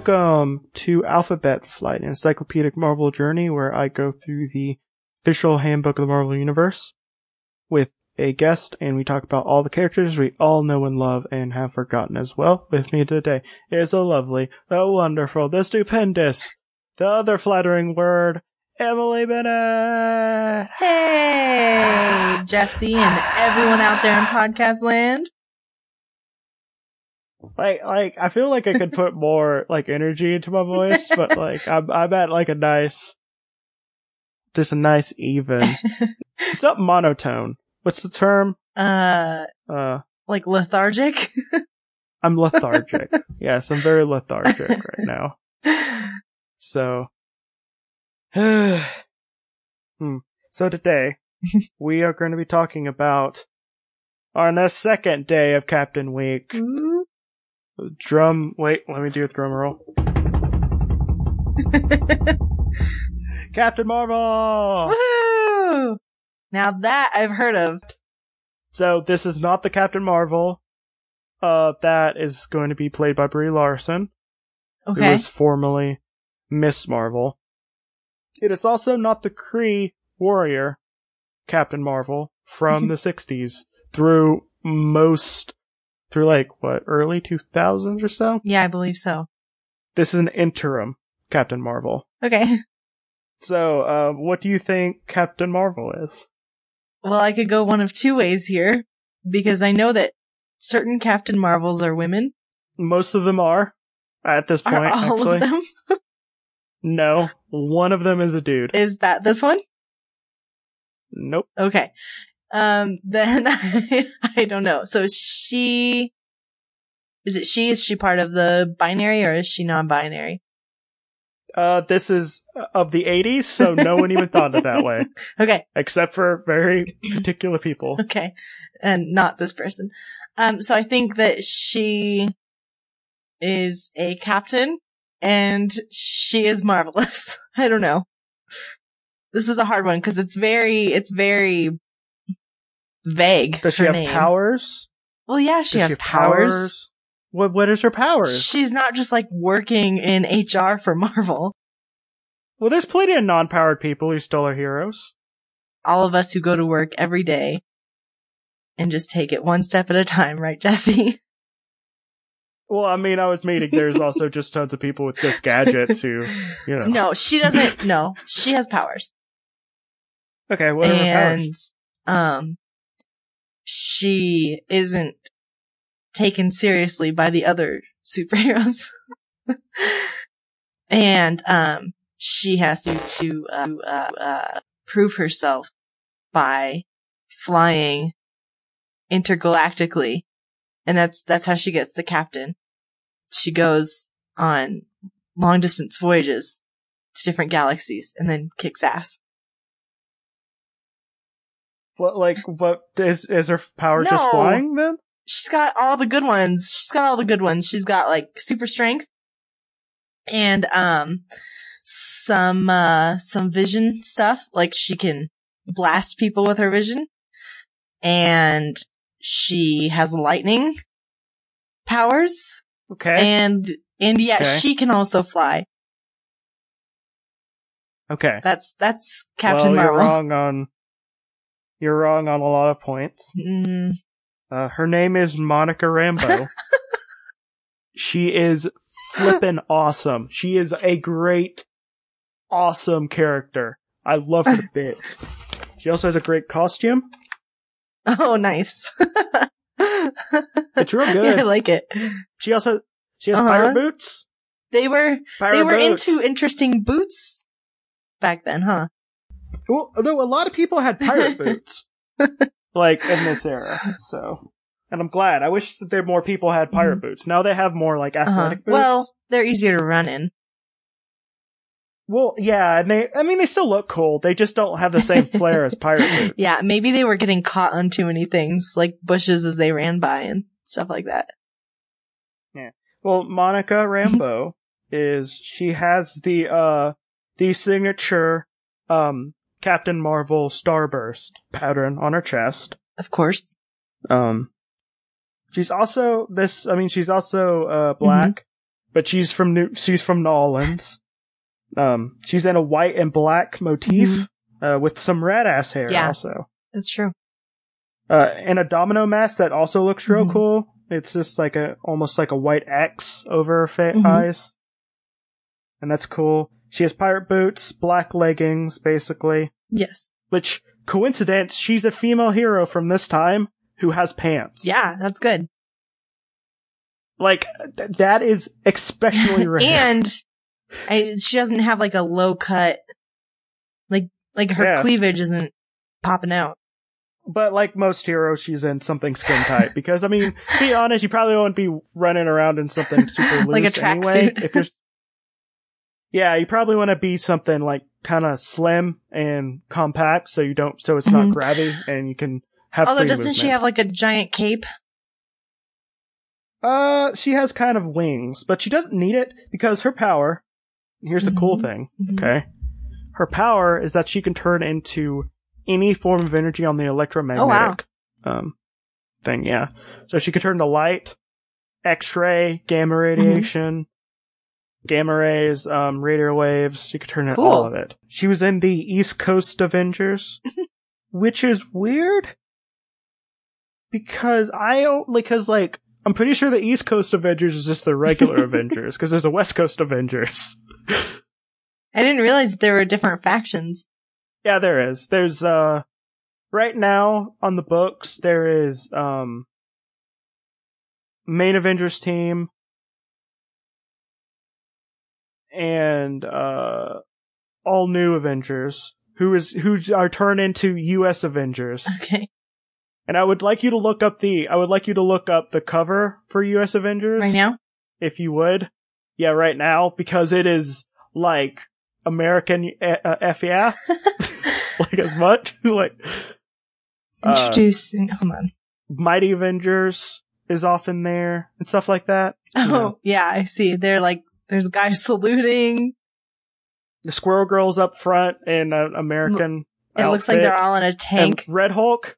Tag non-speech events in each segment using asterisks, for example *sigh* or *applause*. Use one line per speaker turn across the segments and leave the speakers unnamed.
Welcome to Alphabet Flight, an encyclopedic Marvel journey where I go through the official handbook of the Marvel Universe with a guest and we talk about all the characters we all know and love and have forgotten as well. With me today is the lovely, the wonderful, the stupendous, the other flattering word, Emily Bennett!
Hey, Jesse and *sighs* everyone out there in podcast land.
Like, like, I feel like I could put more, like, energy into my voice, but, *laughs* like, I'm, I'm at, like, a nice, just a nice even. *laughs* it's not monotone. What's the term?
Uh,
Uh,
like lethargic. *laughs*
I'm lethargic. yes, I'm very lethargic right now. So, *sighs* hmm. So today, we are going to be talking about on the second day of Captain Week.
Ooh.
Drum, wait, let me do a drum roll. *laughs* Captain Marvel!
Woohoo! Now that I've heard of.
So this is not the Captain Marvel. Uh, that is going to be played by Brie Larson, who
Okay.
was formerly Miss Marvel. It is also not the Kree warrior Captain Marvel from *laughs* the 60s through most, through like, what, early 2000s or so?
Yeah, I believe so.
This is an interim Captain Marvel.
Okay. *laughs*
So, uh, what do you think Captain Marvel is?
Well, I could go one of two ways here because I know that certain Captain Marvels are women.
Most of them are, at this point,
Are all
actually.
of them? *laughs*
No, one of them is a dude.
Is that this one?
Nope.
Okay. Um, then I, *laughs* I don't know. So she, is it she? Is she part of the binary or is she non-binary?
Uh, this is of the 80s, so no one even thought it that way, *laughs*
Okay.
except for very particular people. *laughs*
Okay. And not this person. Um, so I think that she is a captain and she is marvelous. I don't know. This is a hard one because it's very, it's very vague.
Does she have
name.
powers?
Well, yeah, she
Does
has
have
powers.
What What is her powers?
She's not just like working in HR for Marvel.
well, there's plenty of non-powered people who still are heroes.
All of us who go to work every day and just take it one step at a time, right, Jesse? *laughs*
Well, I mean, I was meaning there's also *laughs* just tons of people with just gadgets who, you know.
No, she doesn't. *laughs* No, she has powers.
Okay, what are her
and
powers?
um she isn't taken seriously by the other superheroes. *laughs* And um she has to to uh, uh, uh, prove herself by flying intergalactically. And that's that's how she gets the captain. She goes on long distance voyages to different galaxies and then kicks ass
What, like, what is is her power just
No.
flying then?
she's got all the good ones. She's got all the good ones. She's got like super strength and um some uh some vision stuff. Like she can blast people with her vision. And she has lightning powers.
Okay,
And and yeah,
Okay.
she can also fly.
okay.
That's that's Captain
well,
Marvel.
You're wrong on. You're wrong on a lot of points.
Mm,
Uh, her name is Monica Rambeau. *laughs* she is flippin' awesome. She is a great, awesome character. I love her *laughs* bits. She also has a great costume.
oh, nice.
It's real *laughs*
Yeah,
good.
I like it.
She also she has
Uh-huh.
pirate boots.
They were
Pirate
they were
boots.
into interesting boots back then, huh?
Well, no, a lot of people had pirate *laughs* boots, like in this era. So, and I'm glad. I wish that there more people had pirate boots. Now they have more like
Uh-huh.
athletic boots.
Well, they're easier to run in.
well, yeah, and they. I mean, they still look cool. They just don't have the same flair as pirate *laughs* boots.
Yeah, maybe they were getting caught on too many things, like bushes as they ran by and stuff like that. Yeah.
Well, Monica Rambeau *laughs* is she has the uh the signature um Captain Marvel Starburst pattern on her chest.
Of course.
Um she's also this I mean she's also uh black but she's from New, she's from New Orleans. Um, she's in a white and black motif, uh, with some red ass hair
Yeah.
also.
That's true.
Uh, and a domino mask that also looks real
Mhm.
cool. It's just like a, almost like a white X over her fa-
Mhm.
eyes. And that's cool. She has pirate boots, black leggings, basically.
Yes.
Which, coincidence, she's a female hero from this time who has pants.
Yeah, that's good.
Like, th- that is especially *laughs* rare.
And I, she doesn't have like a low cut, like like her
Yeah.
cleavage isn't popping out.
But like most heroes, she's in something skin tight because I mean, be honest, you probably won't be running around in something super loose *laughs*
Like a
anyway. If you're, yeah, you probably want to be something like kind of slim and compact, so you don't, so it's not
Mhm.
grabby and you can have.
Although doesn't she have like a giant cape?
Uh, she has kind of wings, but she doesn't need it because her power. Here's the cool
Mhm.
thing.
Mhm.
Okay, her power is that she can turn into any form of energy on the electromagnetic oh, wow. um thing. Yeah, so she could turn to light, X-ray, gamma radiation, gamma rays, um, radio waves. You could turn
Cool.
all of it. She was in the East Coast Avengers, *laughs* which is weird because I don't because like. I'm pretty sure the East Coast Avengers is just the regular *laughs* Avengers because there's a West Coast Avengers.
I didn't realize there were different factions.
Yeah, there is. There's uh right now on the books there is um main Avengers team and uh all new Avengers who is who are turned into US Avengers.
Okay.
And I would like you to look up the I would like you to look up the cover for US Avengers
Right now?
if you would. Yeah, right now because it is like American uh, uh, F yeah. *laughs* *laughs* like as much *laughs* like uh,
Introducing. hold on.
Mighty Avengers is often there and stuff like that.
Oh,
know.
yeah, I see. They're like, there's a guy *laughs* saluting.
The Squirrel Girl's up front in an American.
It looks like they're all in a
And
tank.
Red Hulk.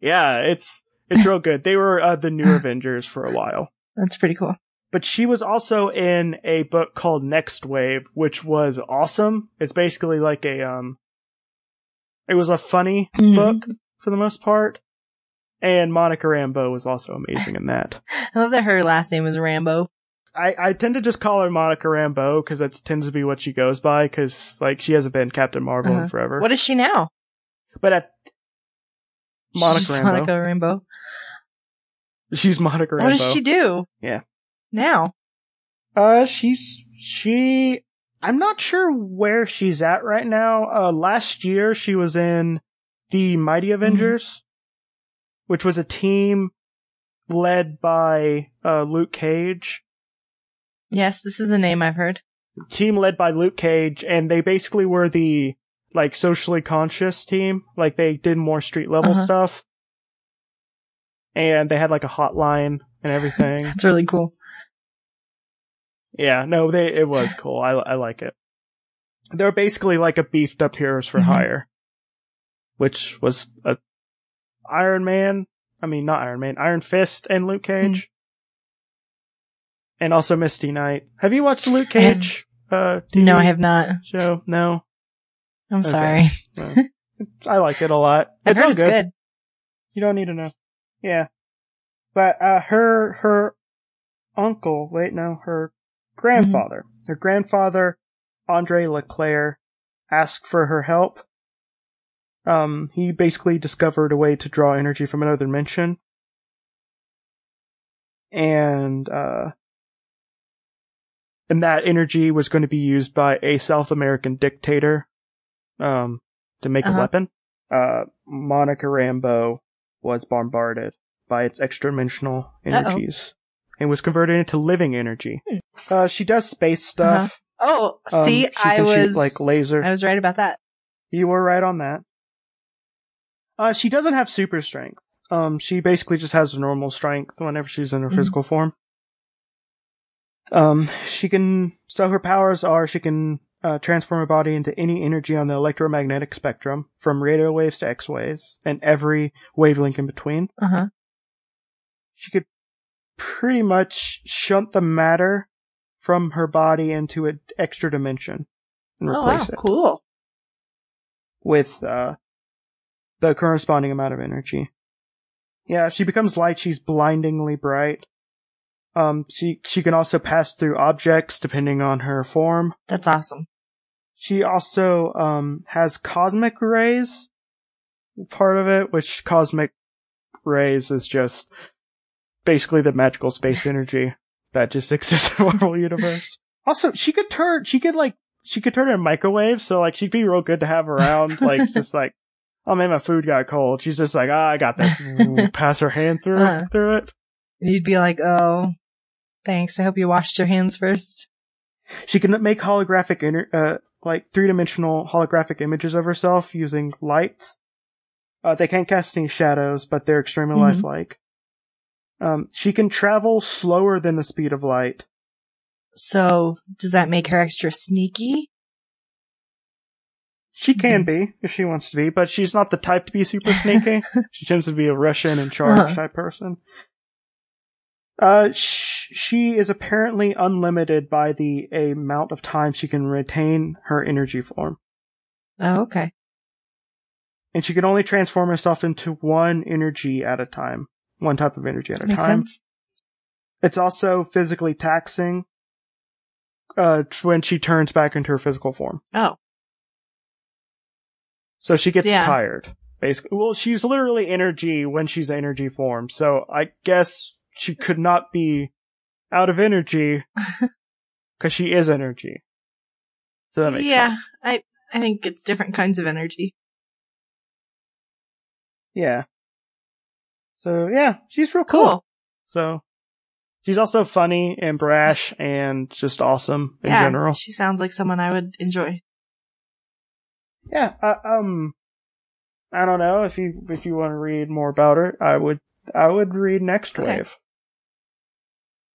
Yeah, it's it's real good. They were uh, the new *laughs* Avengers for a while.
That's pretty cool.
But she was also in a book called Nextwave, which was awesome. It's basically like a um it was a funny
Mhm.
book for the most part. And Monica Rambeau was also amazing in that. *laughs*
I love that her last name was Rambo.
I, I tend to just call her Monica Rambeau because that tends to be what she goes by because like she hasn't been Captain Marvel
Uh-huh.
in forever.
What is she now?
But at Monica
She's
Rambeau.
Monica Rambo.
she's Monica Rambeau.
What does she do?
Yeah.
Now.
Uh, she's she. I'm not sure where she's at right now. Uh, last year she was in the Mighty Avengers, which was a team led by uh Luke Cage.
Yes, this is a name I've heard.
Team led by Luke Cage, and they basically were the like socially conscious team. Like they did more street level
Uh-huh.
stuff, and they had like a hotline and everything. *laughs*
That's really cool.
Yeah, no, they it was cool. I I like it. They're basically like a beefed up Heroes for
Mhm.
Hire, which was a Iron Man. I mean, not Iron Man, Iron Fist and Luke Cage, and also Misty Knight. Have you watched the Luke
I
Cage? Uh,
No, I have not.
show. No,
I'm
Okay.
sorry.
no. I like it a lot. *laughs*
I've
it's
heard it's
good.
good.
You don't need to know. Yeah. But uh her her uncle, wait no, her grandfather. Her grandfather, Andre Leclaire, asked for her help. Um he basically discovered a way to draw energy from another dimension. And uh and that energy was going to be used by a South American dictator um to make a
Uh-huh.
weapon. Uh Monica Rambeau was bombarded by its extra dimensional energies and was converted into living energy. Uh, she does space stuff.
Oh,
Um,
Hmm. see, I
can shoot,
was
like laser.
I was right about that.
You were right on that. Uh, she doesn't have super strength. Um, she basically just has normal strength whenever she's in her
Mhm.
physical form. Um, she can, so her powers are she can uh, transform her body into any energy on the electromagnetic spectrum, from radio waves to X waves, and every wavelength in between.
Uh huh.
She could pretty much shunt the matter from her body into an extra dimension and
Oh wow,
replace it
cool.
with uh, the corresponding amount of energy. Yeah, if she becomes light, she's blindingly bright. Um, she she can also pass through objects depending on her form.
That's awesome.
She also um has cosmic rays, part of it, which cosmic rays is just basically the magical space *laughs* energy that just *laughs* exists in the Marvel universe. Also, she could turn, she could like, she could turn in microwave, so like she'd be real good to have around, like *laughs* just like, oh man, my food got cold. She's just like, ah, I got this. Pass her hand through
Uh-huh.
through it.
And you'd be like, oh, thanks. I hope you washed your hands first.
She can make holographic, inter- uh, like three dimensional holographic images of herself using lights. Uh, they can't cast any shadows, but they're extremely
Mhm.
lifelike. Um, she can travel slower than the speed of light.
So does that make her extra sneaky?
She can be if she wants to be, but she's not the type to be super sneaky. *laughs* she tends to be a Russian in charge
Uh-huh.
type person. Uh, sh- she is apparently unlimited by the amount of time she can retain her energy form.
Oh, okay.
and she can only transform herself into one energy at a time, one type of energy at a
Makes
time.
sense.
It's also physically taxing uh, when she turns back into her physical form.
Oh,
So she gets
Yeah.
tired, basically. Well, she's literally energy when she's energy form. So I guess she could not be out of energy *laughs* because she is energy. So that makes
yeah.
sense.
I I think it's different kinds of energy.
Yeah. So yeah, she's real cool.
Cool.
So she's also funny and brash and just awesome in
yeah.
general.
She sounds like someone I would enjoy.
Yeah. Uh, um, I don't know if you if you want to read more about her, I would I would read Next
Okay.
Wave.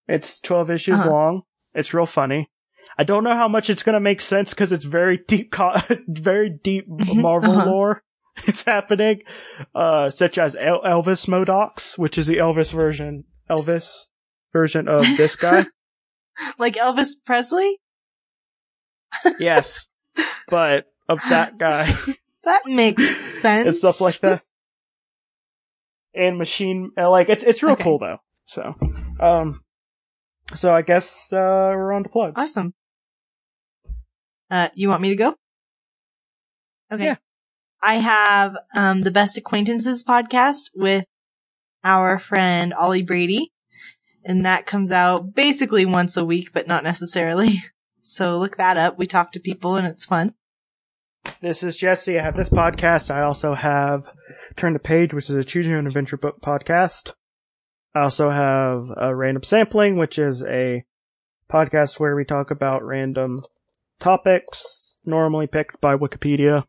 It's twelve issues
Uh-huh.
long. It's real funny. I don't know how much it's gonna make sense because it's very deep, co- *laughs* very deep Marvel
Uh-huh.
lore. *laughs* It's happening, uh, such as El- Elvis MODOKs, which is the Elvis version, Elvis version of this guy. *laughs*
Like Elvis Presley?
yes, but of that guy
That makes sense.
and stuff like that. And machine, uh, like it's it's real
Okay.
cool though. So, um, so I guess uh we're on to plugs.
Awesome. Uh, you want me to go? Okay.
Yeah.
I have um, the Best Acquaintances podcast with our friend Ollie Brady, and that comes out basically once a week, but not necessarily. *laughs* So look that up. We talk to people, and it's fun.
This is Jesse. I have this podcast. I also have Turn the Page, which is a choose your own adventure book podcast. I also have a random sampling, which is a podcast where we talk about random topics normally picked by Wikipedia.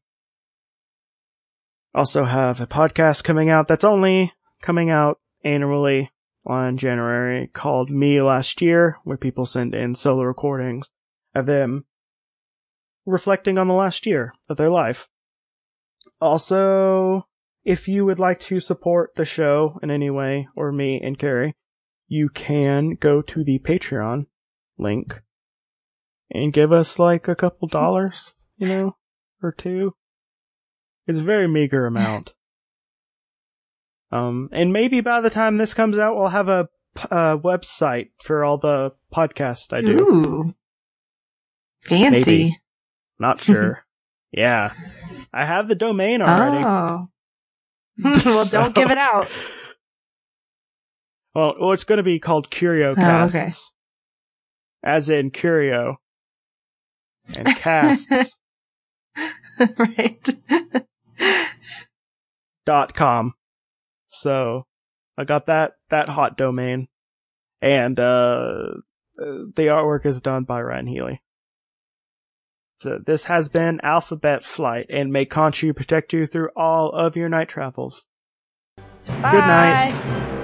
Also have a podcast coming out that's only coming out annually on January called Me Last Year, where people send in solo recordings of them reflecting on the last year of their life. Also, if you would like to support the show in any way, or me and Carrie, you can go to the Patreon link and give us like a couple *laughs* dollars, you know, or two. It's a very meager amount. *laughs* Um, and maybe by the time this comes out, we'll have a, uh, website for all the podcasts I do.
Ooh, fancy.
Maybe. Not sure. *laughs* yeah. I have the domain already.
Oh. *laughs* well, don't give it out.
Well, well, it's going to be called Curio
Oh, okay.
As in Curio. And *laughs* casts *laughs*
right.
dot com. So, I got that, that hot domain. And, uh, uh, the artwork is done by Ryan Healy. So this has been Alphabet Flight, and may Conchu protect you through all of your night travels.
Bye.
night.